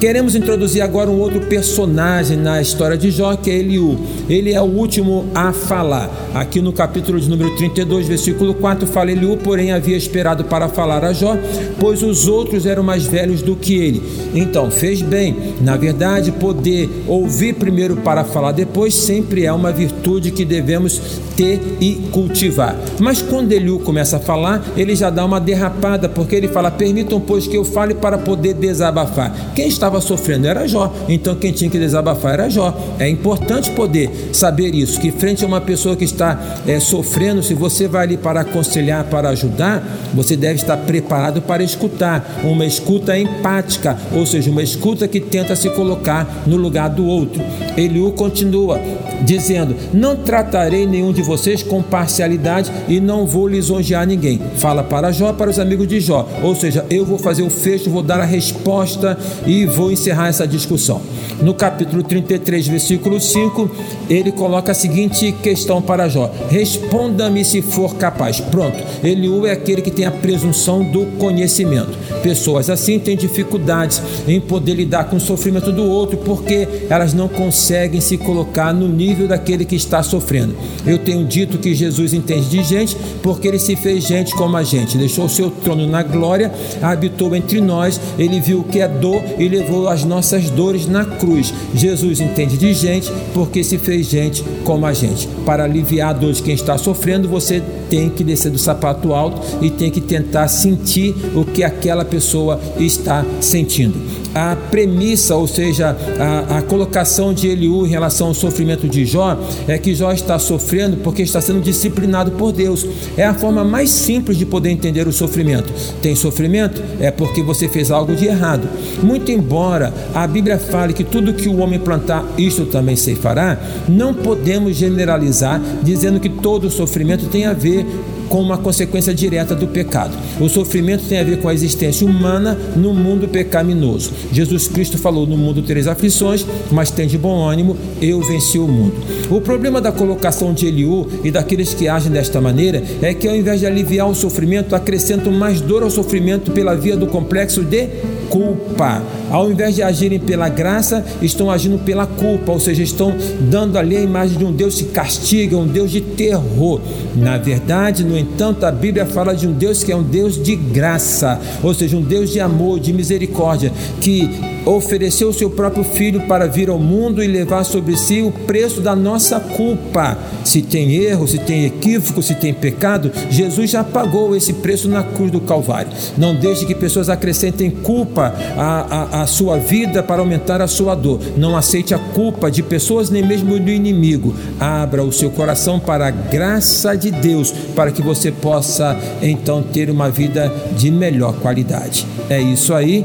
Queremos introduzir agora um outro personagem na história de Jó, que é Eliú. Ele é o último a falar. Aqui no capítulo de número 32, versículo 4, fala Eliú, porém havia esperado para falar a Jó, pois os outros eram mais velhos do que ele. Então, fez bem. Na verdade, poder ouvir primeiro para falar depois sempre é uma virtude que devemos ter e cultivar. Mas quando Eliú começa a falar, ele já dá uma derrapada, porque ele fala: Permitam, pois, que eu fale para poder desabafar. Quem estava sofrendo era Jó. Então quem tinha que desabafar era Jó. É importante poder saber isso, que frente a uma pessoa que está é, sofrendo, se você vai ali para aconselhar, para ajudar, você deve estar preparado para escutar. Uma escuta empática, ou seja, uma escuta que tenta se colocar no lugar do outro. Eliú continua dizendo: Não tratarei nenhum de vocês com parcialidade e não vou lisonjear ninguém. Fala para Jó, para os amigos de Jó. Ou seja, eu vou fazer o fecho, vou dar a resposta e vou encerrar essa discussão. No capítulo 33, versículo 5, ele coloca a seguinte questão para Jó: Responda-me se for capaz. Pronto, Eliú é aquele que tem a presunção do conhecimento. Pessoas assim têm dificuldades em poder lidar com o sofrimento do outro porque elas não conseguem se colocar no nível daquele que está sofrendo. Eu tenho dito que Jesus entende de gente porque ele se fez gente como a gente, deixou o seu trono na glória, habitou entre nós, ele viu o que é dor e levou as nossas dores na cruz. Jesus entende de gente porque se fez gente como a gente. Para aliviar a dor de quem está sofrendo, você tem que descer do sapato alto e tem que tentar sentir o que aquela pessoa está sentindo a premissa, ou seja, a, a colocação de Eliú em relação ao sofrimento de Jó, é que Jó está sofrendo porque está sendo disciplinado por Deus. É a forma mais simples de poder entender o sofrimento. Tem sofrimento? É porque você fez algo de errado. Muito embora a Bíblia fale que tudo que o homem plantar, isto também se fará, não podemos generalizar dizendo que todo sofrimento tem a ver com uma consequência direta do pecado. O sofrimento tem a ver com a existência humana no mundo pecaminoso. Jesus Cristo falou: No mundo tereis aflições, mas tem de bom ânimo, eu venci o mundo. O problema da colocação de Eliú e daqueles que agem desta maneira é que, ao invés de aliviar o sofrimento, acrescentam mais dor ao sofrimento pela via do complexo de culpa. Ao invés de agirem pela graça, estão agindo pela culpa, ou seja, estão dando ali a imagem de um Deus que castiga, um Deus de terror. Na verdade, no entanto, a Bíblia fala de um Deus que é um Deus de graça, ou seja, um Deus de amor, de misericórdia, que ofereceu o seu próprio filho para vir ao mundo e levar sobre si o preço da nossa culpa. Se tem erro, se tem equívoco, se tem pecado, Jesus já pagou esse preço na cruz do Calvário. Não deixe que pessoas acrescentem culpa à, à, à sua vida para aumentar a sua dor. Não aceite a culpa de pessoas nem mesmo do inimigo. Abra o seu coração para a graça de Deus, para que você possa então ter uma vida de melhor qualidade. É isso aí,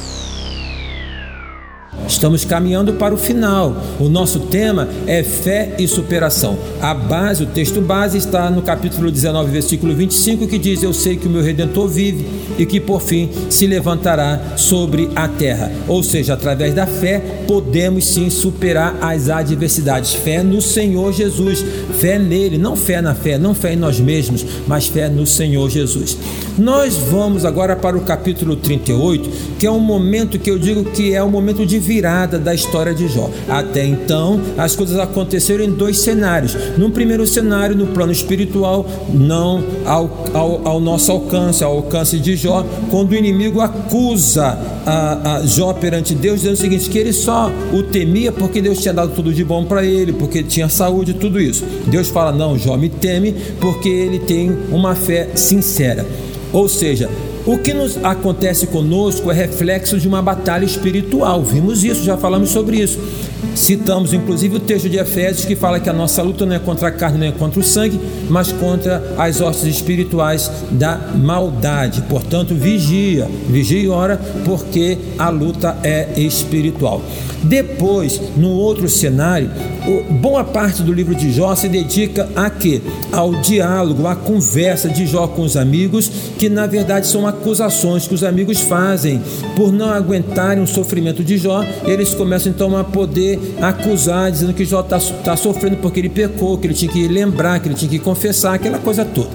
Estamos caminhando para o final. O nosso tema é fé e superação. A base, o texto base está no capítulo 19, versículo 25, que diz: Eu sei que o meu redentor vive e que por fim se levantará sobre a terra. Ou seja, através da fé podemos sim superar as adversidades. Fé no Senhor Jesus, fé nele, não fé na fé, não fé em nós mesmos, mas fé no Senhor Jesus. Nós vamos agora para o capítulo 38, que é um momento que eu digo que é um momento de virada da história de Jó. Até então, as coisas aconteceram em dois cenários. No primeiro cenário, no plano espiritual, não ao, ao, ao nosso alcance, ao alcance de Jó, quando o inimigo acusa a, a Jó perante Deus, dizendo o seguinte: que ele só o temia porque Deus tinha dado tudo de bom para ele, porque tinha saúde, tudo isso. Deus fala: não, Jó me teme porque ele tem uma fé sincera. Ou seja, o que nos acontece conosco é reflexo de uma batalha espiritual. Vimos isso, já falamos sobre isso. Citamos inclusive o texto de Efésios que fala que a nossa luta não é contra a carne, não é contra o sangue, mas contra as hostes espirituais da maldade. Portanto, vigia, vigia e ora, porque a luta é espiritual. Depois, no outro cenário, boa parte do livro de Jó se dedica a quê? Ao diálogo, à conversa de Jó com os amigos, que na verdade são acusações que os amigos fazem por não aguentarem o sofrimento de Jó. Eles começam então a poder acusar, dizendo que Jó está tá sofrendo porque ele pecou, que ele tinha que lembrar, que ele tinha que confessar, aquela coisa toda.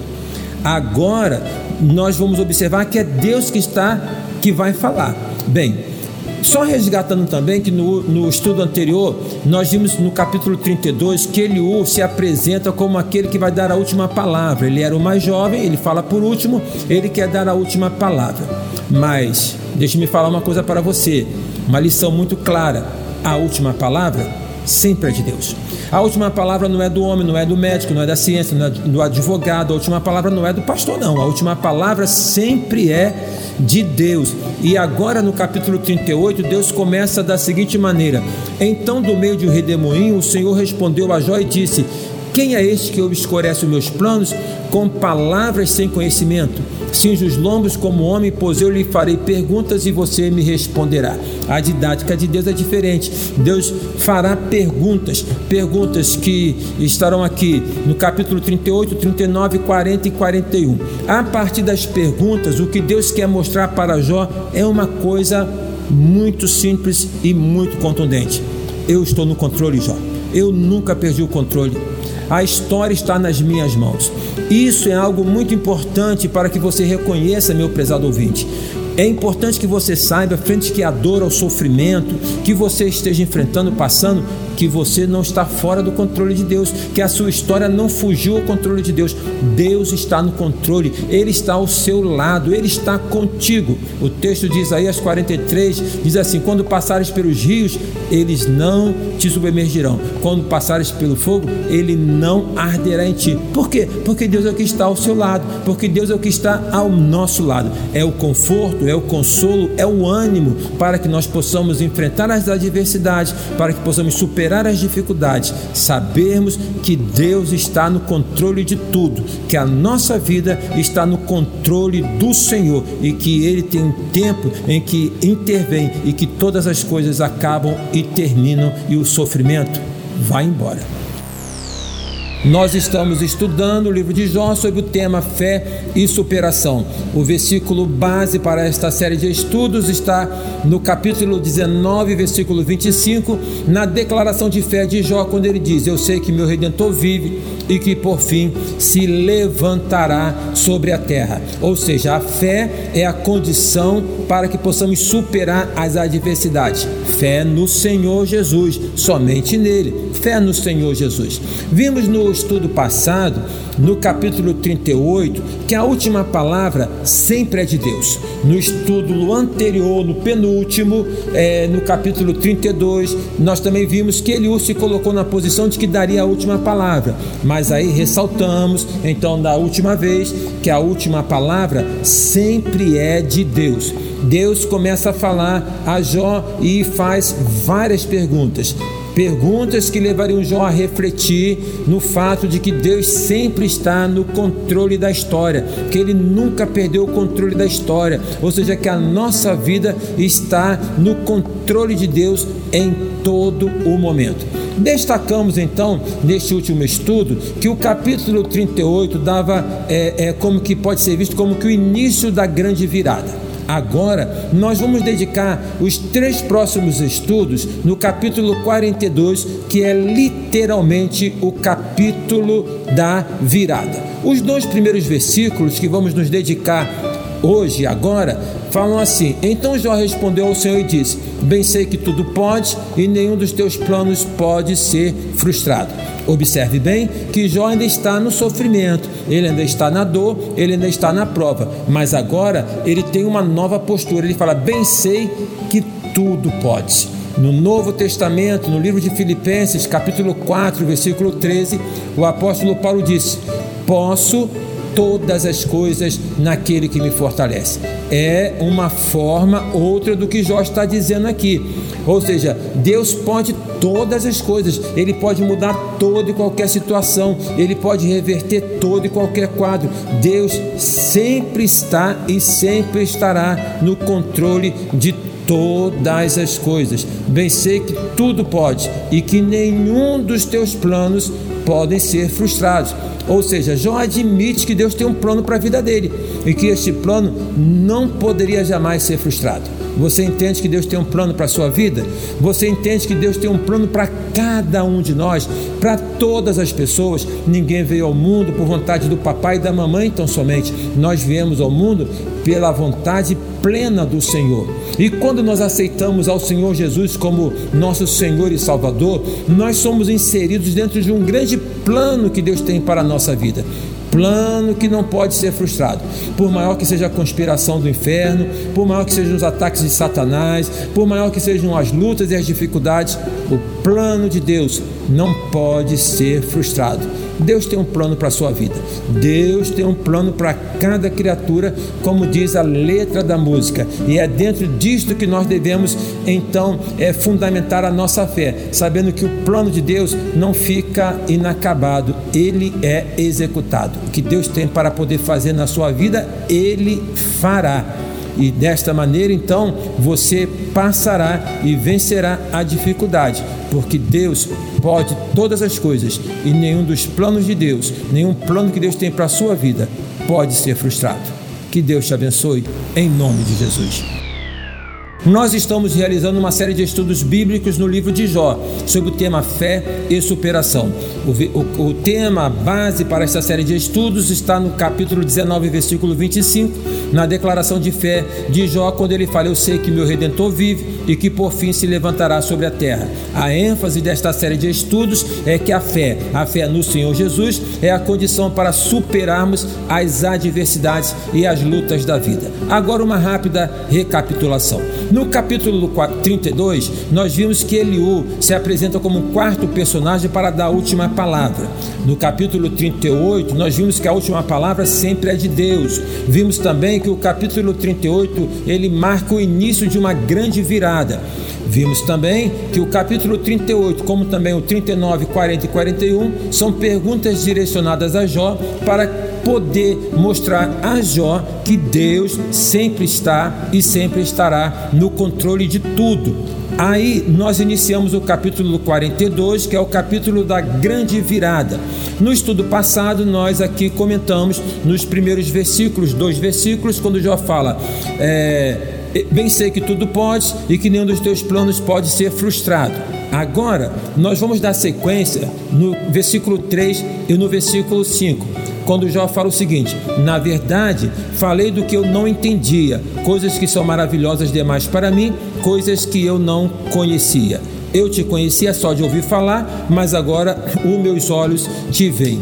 Agora nós vamos observar que é Deus que está que vai falar. Bem, só resgatando também que no, no estudo anterior, nós vimos no capítulo 32 que Eliú se apresenta como aquele que vai dar a última palavra. Ele era o mais jovem, ele fala por último, ele quer dar a última palavra. Mas, deixe-me falar uma coisa para você, uma lição muito clara: a última palavra sempre é de Deus. A última palavra não é do homem, não é do médico, não é da ciência, não é do advogado, a última palavra não é do pastor, não. A última palavra sempre é de Deus. E agora no capítulo 38, Deus começa da seguinte maneira: Então, do meio de um redemoinho, o Senhor respondeu a Jó e disse: Quem é este que obscurece os meus planos com palavras sem conhecimento? Cinge os lombos como homem, pois eu lhe farei perguntas e você me responderá. A didática de Deus é diferente. Deus fará perguntas, perguntas que estarão aqui no capítulo 38, 39, 40 e 41. A partir das perguntas, o que Deus quer mostrar para Jó é uma coisa muito simples e muito contundente. Eu estou no controle, Jó. Eu nunca perdi o controle. A história está nas minhas mãos. Isso é algo muito importante para que você reconheça, meu prezado ouvinte. É importante que você saiba, frente que a dor, ao sofrimento que você esteja enfrentando, passando, que você não está fora do controle de Deus, que a sua história não fugiu ao controle de Deus. Deus está no controle, Ele está ao seu lado, Ele está contigo. O texto de Isaías 43 diz assim: Quando passares pelos rios, eles não te submergirão. Quando passares pelo fogo, ele não arderá em ti. Por quê? Porque Deus é o que está ao seu lado, porque Deus é o que está ao nosso lado. É o conforto, é o consolo, é o ânimo para que nós possamos enfrentar as adversidades, para que possamos superar as dificuldades, sabermos que Deus está no controle de tudo, que a nossa vida está no controle do Senhor e que Ele tem um tempo em que intervém e que todas as coisas acabam e terminam e o sofrimento vai embora. Nós estamos estudando o livro de Jó sobre o tema fé e superação. O versículo base para esta série de estudos está no capítulo 19, versículo 25, na declaração de fé de Jó, quando ele diz: Eu sei que meu redentor vive e que por fim se levantará sobre a terra. Ou seja, a fé é a condição para que possamos superar as adversidades. Fé no Senhor Jesus, somente nele. Fé no Senhor Jesus. Vimos no no estudo passado, no capítulo 38, que a última palavra sempre é de Deus. No estudo anterior, no penúltimo, é, no capítulo 32, nós também vimos que Eliú se colocou na posição de que daria a última palavra. Mas aí ressaltamos, então, da última vez, que a última palavra sempre é de Deus. Deus começa a falar a Jó e faz várias perguntas. Perguntas que levariam Jó a refletir no fato de que Deus sempre está no controle da história, que ele nunca perdeu o controle da história, ou seja, que a nossa vida está no controle de Deus em todo o momento. Destacamos então, neste último estudo, que o capítulo 38 dava é, é, como que pode ser visto como que o início da grande virada. Agora, nós vamos dedicar os três próximos estudos no capítulo 42, que é literalmente o capítulo da virada. Os dois primeiros versículos que vamos nos dedicar hoje, agora, falam assim: Então Jó respondeu ao Senhor e disse: Bem sei que tudo pode e nenhum dos teus planos pode ser frustrado. Observe bem que Jó ainda está no sofrimento, ele ainda está na dor, ele ainda está na prova, mas agora ele tem uma nova postura. Ele fala: Bem sei que tudo pode. No Novo Testamento, no livro de Filipenses, capítulo 4, versículo 13, o apóstolo Paulo disse: Posso todas as coisas naquele que me fortalece. É uma forma outra do que Jó está dizendo aqui. Ou seja, Deus pode todas as coisas, Ele pode mudar toda e qualquer situação, Ele pode reverter todo e qualquer quadro. Deus sempre está e sempre estará no controle de todas as coisas. Bem sei que tudo pode e que nenhum dos teus planos podem ser frustrados. Ou seja, Jó admite que Deus tem um plano para a vida dele e que este plano não poderia jamais ser frustrado. Você entende que Deus tem um plano para a sua vida? Você entende que Deus tem um plano para cada um de nós, para todas as pessoas? Ninguém veio ao mundo por vontade do papai e da mamãe, tão somente. Nós viemos ao mundo pela vontade plena do Senhor. E quando nós aceitamos ao Senhor Jesus como nosso Senhor e Salvador, nós somos inseridos dentro de um grande plano que Deus tem para a nossa vida plano que não pode ser frustrado. Por maior que seja a conspiração do inferno, por maior que sejam os ataques de Satanás, por maior que sejam as lutas e as dificuldades, o plano de Deus não pode ser frustrado. Deus tem um plano para a sua vida. Deus tem um plano para cada criatura, como diz a letra da música. E é dentro disto que nós devemos, então, é, fundamentar a nossa fé, sabendo que o plano de Deus não fica inacabado, ele é executado. O que Deus tem para poder fazer na sua vida, ele fará. E desta maneira, então, você passará e vencerá a dificuldade, porque Deus pode todas as coisas e nenhum dos planos de Deus, nenhum plano que Deus tem para a sua vida pode ser frustrado. Que Deus te abençoe em nome de Jesus. Nós estamos realizando uma série de estudos bíblicos no livro de Jó sobre o tema fé e superação. O, o, o, tema base para essa série de estudos está no capítulo 19, versículo 25, na declaração de fé de Jó, quando ele fala: Eu sei que meu redentor vive e que por fim se levantará sobre a terra. A ênfase desta série de estudos é que a fé, a fé no Senhor Jesus, é a condição para superarmos as adversidades e as lutas da vida. Agora, uma rápida recapitulação. No capítulo 32, nós vimos que Eliú se apresenta como um quarto personagem para dar a última palavra. No capítulo 38, nós vimos que a última palavra sempre é de Deus. Vimos também que o capítulo 38, ele marca o início de uma grande virada. Vimos também que o capítulo 38, como também o 39, 40 e 41, são perguntas direcionadas a Jó para poder mostrar a Jó que Deus sempre está e sempre estará no controle de tudo. Aí nós iniciamos o capítulo 42, que é o capítulo da grande virada. No estudo passado, nós aqui comentamos nos primeiros versículos, dois versículos, quando Jó fala: é, Bem sei que tudo pode e que nenhum dos teus planos pode ser frustrado. Agora, nós vamos dar sequência no versículo 3 e no versículo 5 quando Jó fala o seguinte: Na verdade, falei do que eu não entendia, coisas que são maravilhosas demais para mim, coisas que eu não conhecia. Eu te conhecia só de ouvir falar, mas agora os meus olhos te veem.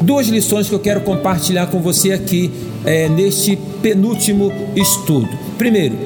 Duas lições que eu quero compartilhar com você aqui é, neste penúltimo estudo. Primeiro,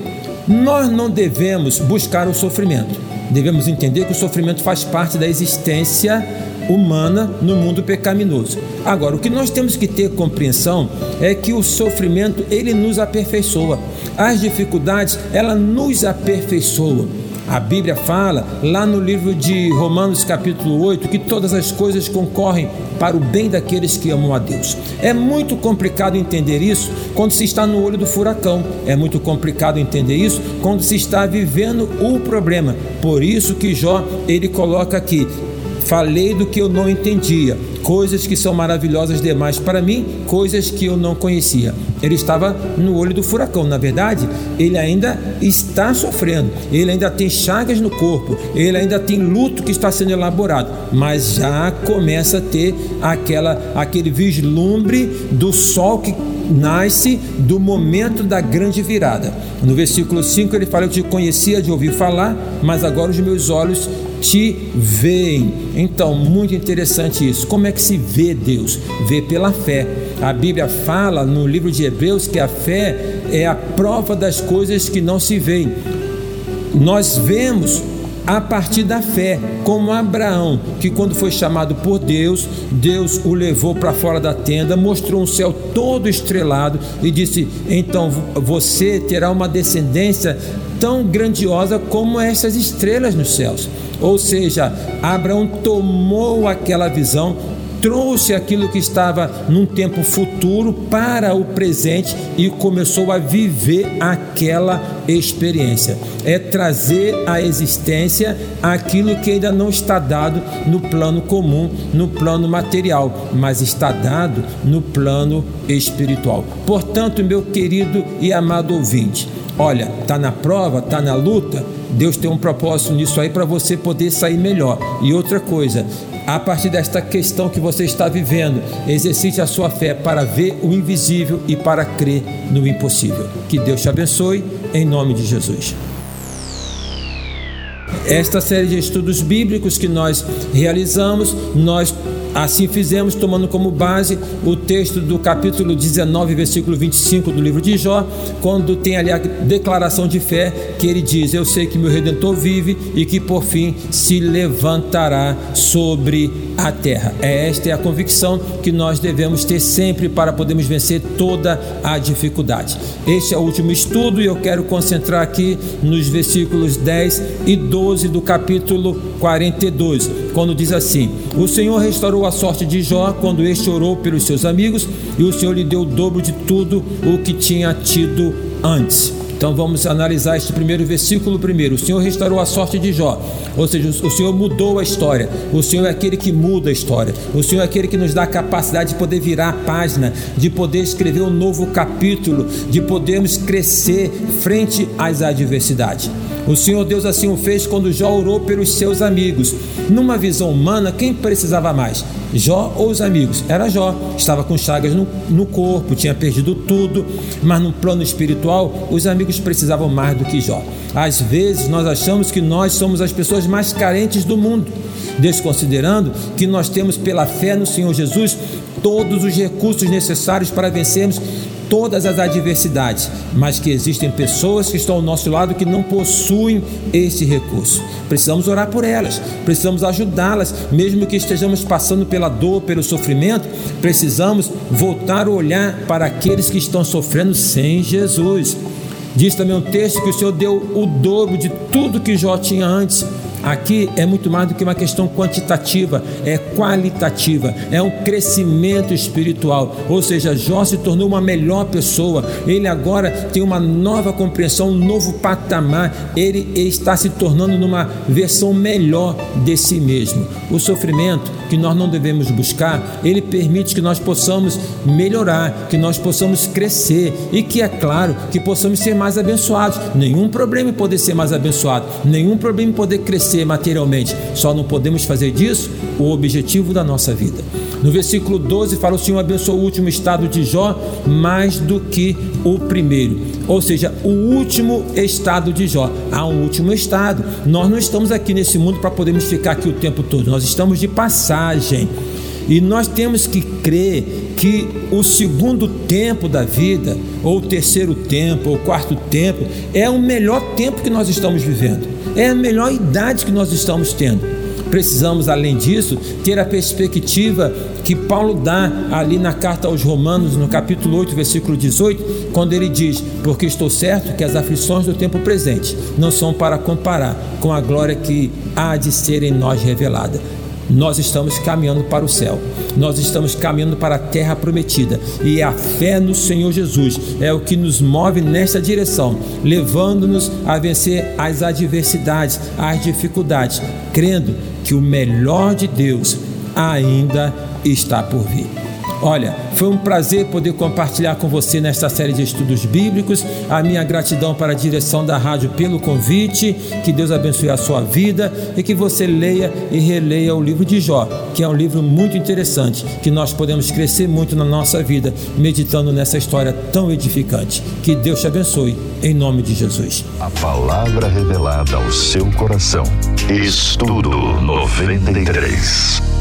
nós não devemos buscar o sofrimento. Devemos entender que o sofrimento faz parte da existência humana no mundo pecaminoso. Agora, o que nós temos que ter compreensão é que o sofrimento ele nos aperfeiçoa. As dificuldades, ela nos aperfeiçoam. A Bíblia fala lá no livro de Romanos, capítulo 8, que todas as coisas concorrem para o bem daqueles que amam a Deus. É muito complicado entender isso quando se está no olho do furacão. É muito complicado entender isso quando se está vivendo o problema. Por isso que Jó ele coloca aqui: falei do que eu não entendia, coisas que são maravilhosas demais para mim, coisas que eu não conhecia. Ele estava no olho do furacão, na verdade, ele ainda está sofrendo, ele ainda tem chagas no corpo, ele ainda tem luto que está sendo elaborado, mas já começa a ter aquela aquele vislumbre do sol que nasce do momento da grande virada. No versículo 5 ele fala: Eu te conhecia de ouvir falar, mas agora os meus olhos te veem. Então, muito interessante isso. Como é que se vê Deus? Vê pela fé. A Bíblia fala no livro de Hebreus que a fé é a prova das coisas que não se veem. Nós vemos a partir da fé, como Abraão, que quando foi chamado por Deus, Deus o levou para fora da tenda, mostrou um céu todo estrelado e disse: Então você terá uma descendência tão grandiosa como essas estrelas nos céus. Ou seja, Abraão tomou aquela visão, trouxe aquilo que estava num tempo futuro para o presente e começou a viver aquela experiência. É trazer à existência aquilo que ainda não está dado no plano comum, no plano material, mas está dado no plano espiritual. Portanto, meu querido e amado ouvinte, olha, está na prova, está na luta, Deus tem um propósito nisso aí para você poder sair melhor. E outra coisa, a partir desta questão que você está vivendo, exercite a sua fé para ver o invisível e para crer no impossível. Que Deus te abençoe, em nome de Jesus. Esta série de estudos bíblicos que nós realizamos, nós Assim fizemos, tomando como base o texto do capítulo 19, versículo 25 do livro de Jó, quando tem ali a declaração de fé que ele diz: Eu sei que meu redentor vive e que por fim se levantará sobre a terra. É esta é a convicção que nós devemos ter sempre para podermos vencer toda a dificuldade. Este é o último estudo e eu quero concentrar aqui nos versículos 10 e 12 do capítulo 42, quando diz assim: O Senhor restaurou a sorte de Jó quando este orou pelos seus amigos e o Senhor lhe deu o dobro de tudo o que tinha tido antes. Então vamos analisar este primeiro versículo primeiro. O Senhor restaurou a sorte de Jó, ou seja, o Senhor mudou a história. O Senhor é aquele que muda a história. O Senhor é aquele que nos dá a capacidade de poder virar a página, de poder escrever um novo capítulo, de podermos crescer frente às adversidades. O Senhor Deus assim o fez quando Jó orou pelos seus amigos. Numa visão humana, quem precisava mais? Jó ou os amigos? Era Jó. Estava com chagas no, no corpo, tinha perdido tudo, mas no plano espiritual, os amigos precisavam mais do que Jó. Às vezes nós achamos que nós somos as pessoas mais carentes do mundo, desconsiderando que nós temos pela fé no Senhor Jesus todos os recursos necessários para vencermos todas as adversidades, mas que existem pessoas que estão ao nosso lado que não possuem esse recurso. Precisamos orar por elas, precisamos ajudá-las, mesmo que estejamos passando pela dor, pelo sofrimento, precisamos voltar o olhar para aqueles que estão sofrendo sem Jesus. Diz também um texto que o Senhor deu o dobro de tudo que Jó tinha antes Aqui é muito mais do que uma questão quantitativa, é qualitativa, é um crescimento espiritual. Ou seja, Jó se tornou uma melhor pessoa, ele agora tem uma nova compreensão, um novo patamar, ele está se tornando numa versão melhor de si mesmo. O sofrimento que nós não devemos buscar, ele permite que nós possamos melhorar, que nós possamos crescer e que, é claro, que possamos ser mais abençoados. Nenhum problema em poder ser mais abençoado, nenhum problema em poder crescer enriquecer materialmente. Só não podemos fazer disso o objetivo da nossa vida. No versículo 12 fala: O Senhor abençoou o último estado de Jó mais do que o primeiro. Ou seja, o último estado de Jó. Há um último estado. Nós não estamos aqui nesse mundo para podermos ficar aqui o tempo todo. Nós estamos de passagem. E nós temos que crer que o segundo tempo da vida, ou o terceiro tempo, ou o quarto tempo, é o melhor tempo que nós estamos vivendo, é a melhor idade que nós estamos tendo. Precisamos, além disso, ter a perspectiva que Paulo dá ali na carta aos Romanos, no capítulo 8, versículo 18, quando ele diz: Porque estou certo que as aflições do tempo presente não são para comparar com a glória que há de ser em nós revelada nós estamos caminhando para o céu, nós estamos caminhando para a terra prometida, e a fé no Senhor Jesus é o que nos move nesta direção, levando-nos a vencer as adversidades, as dificuldades, crendo que o melhor de Deus ainda está por vir. Olha, foi um prazer poder compartilhar com você nesta série de estudos bíblicos. A minha gratidão para a direção da rádio pelo convite. Que Deus abençoe a sua vida e que você leia e releia o livro de Jó, que é um livro muito interessante, que nós podemos crescer muito na nossa vida meditando nessa história tão edificante. Que Deus te abençoe em nome de Jesus.
A palavra revelada ao seu coração. Estudo 93.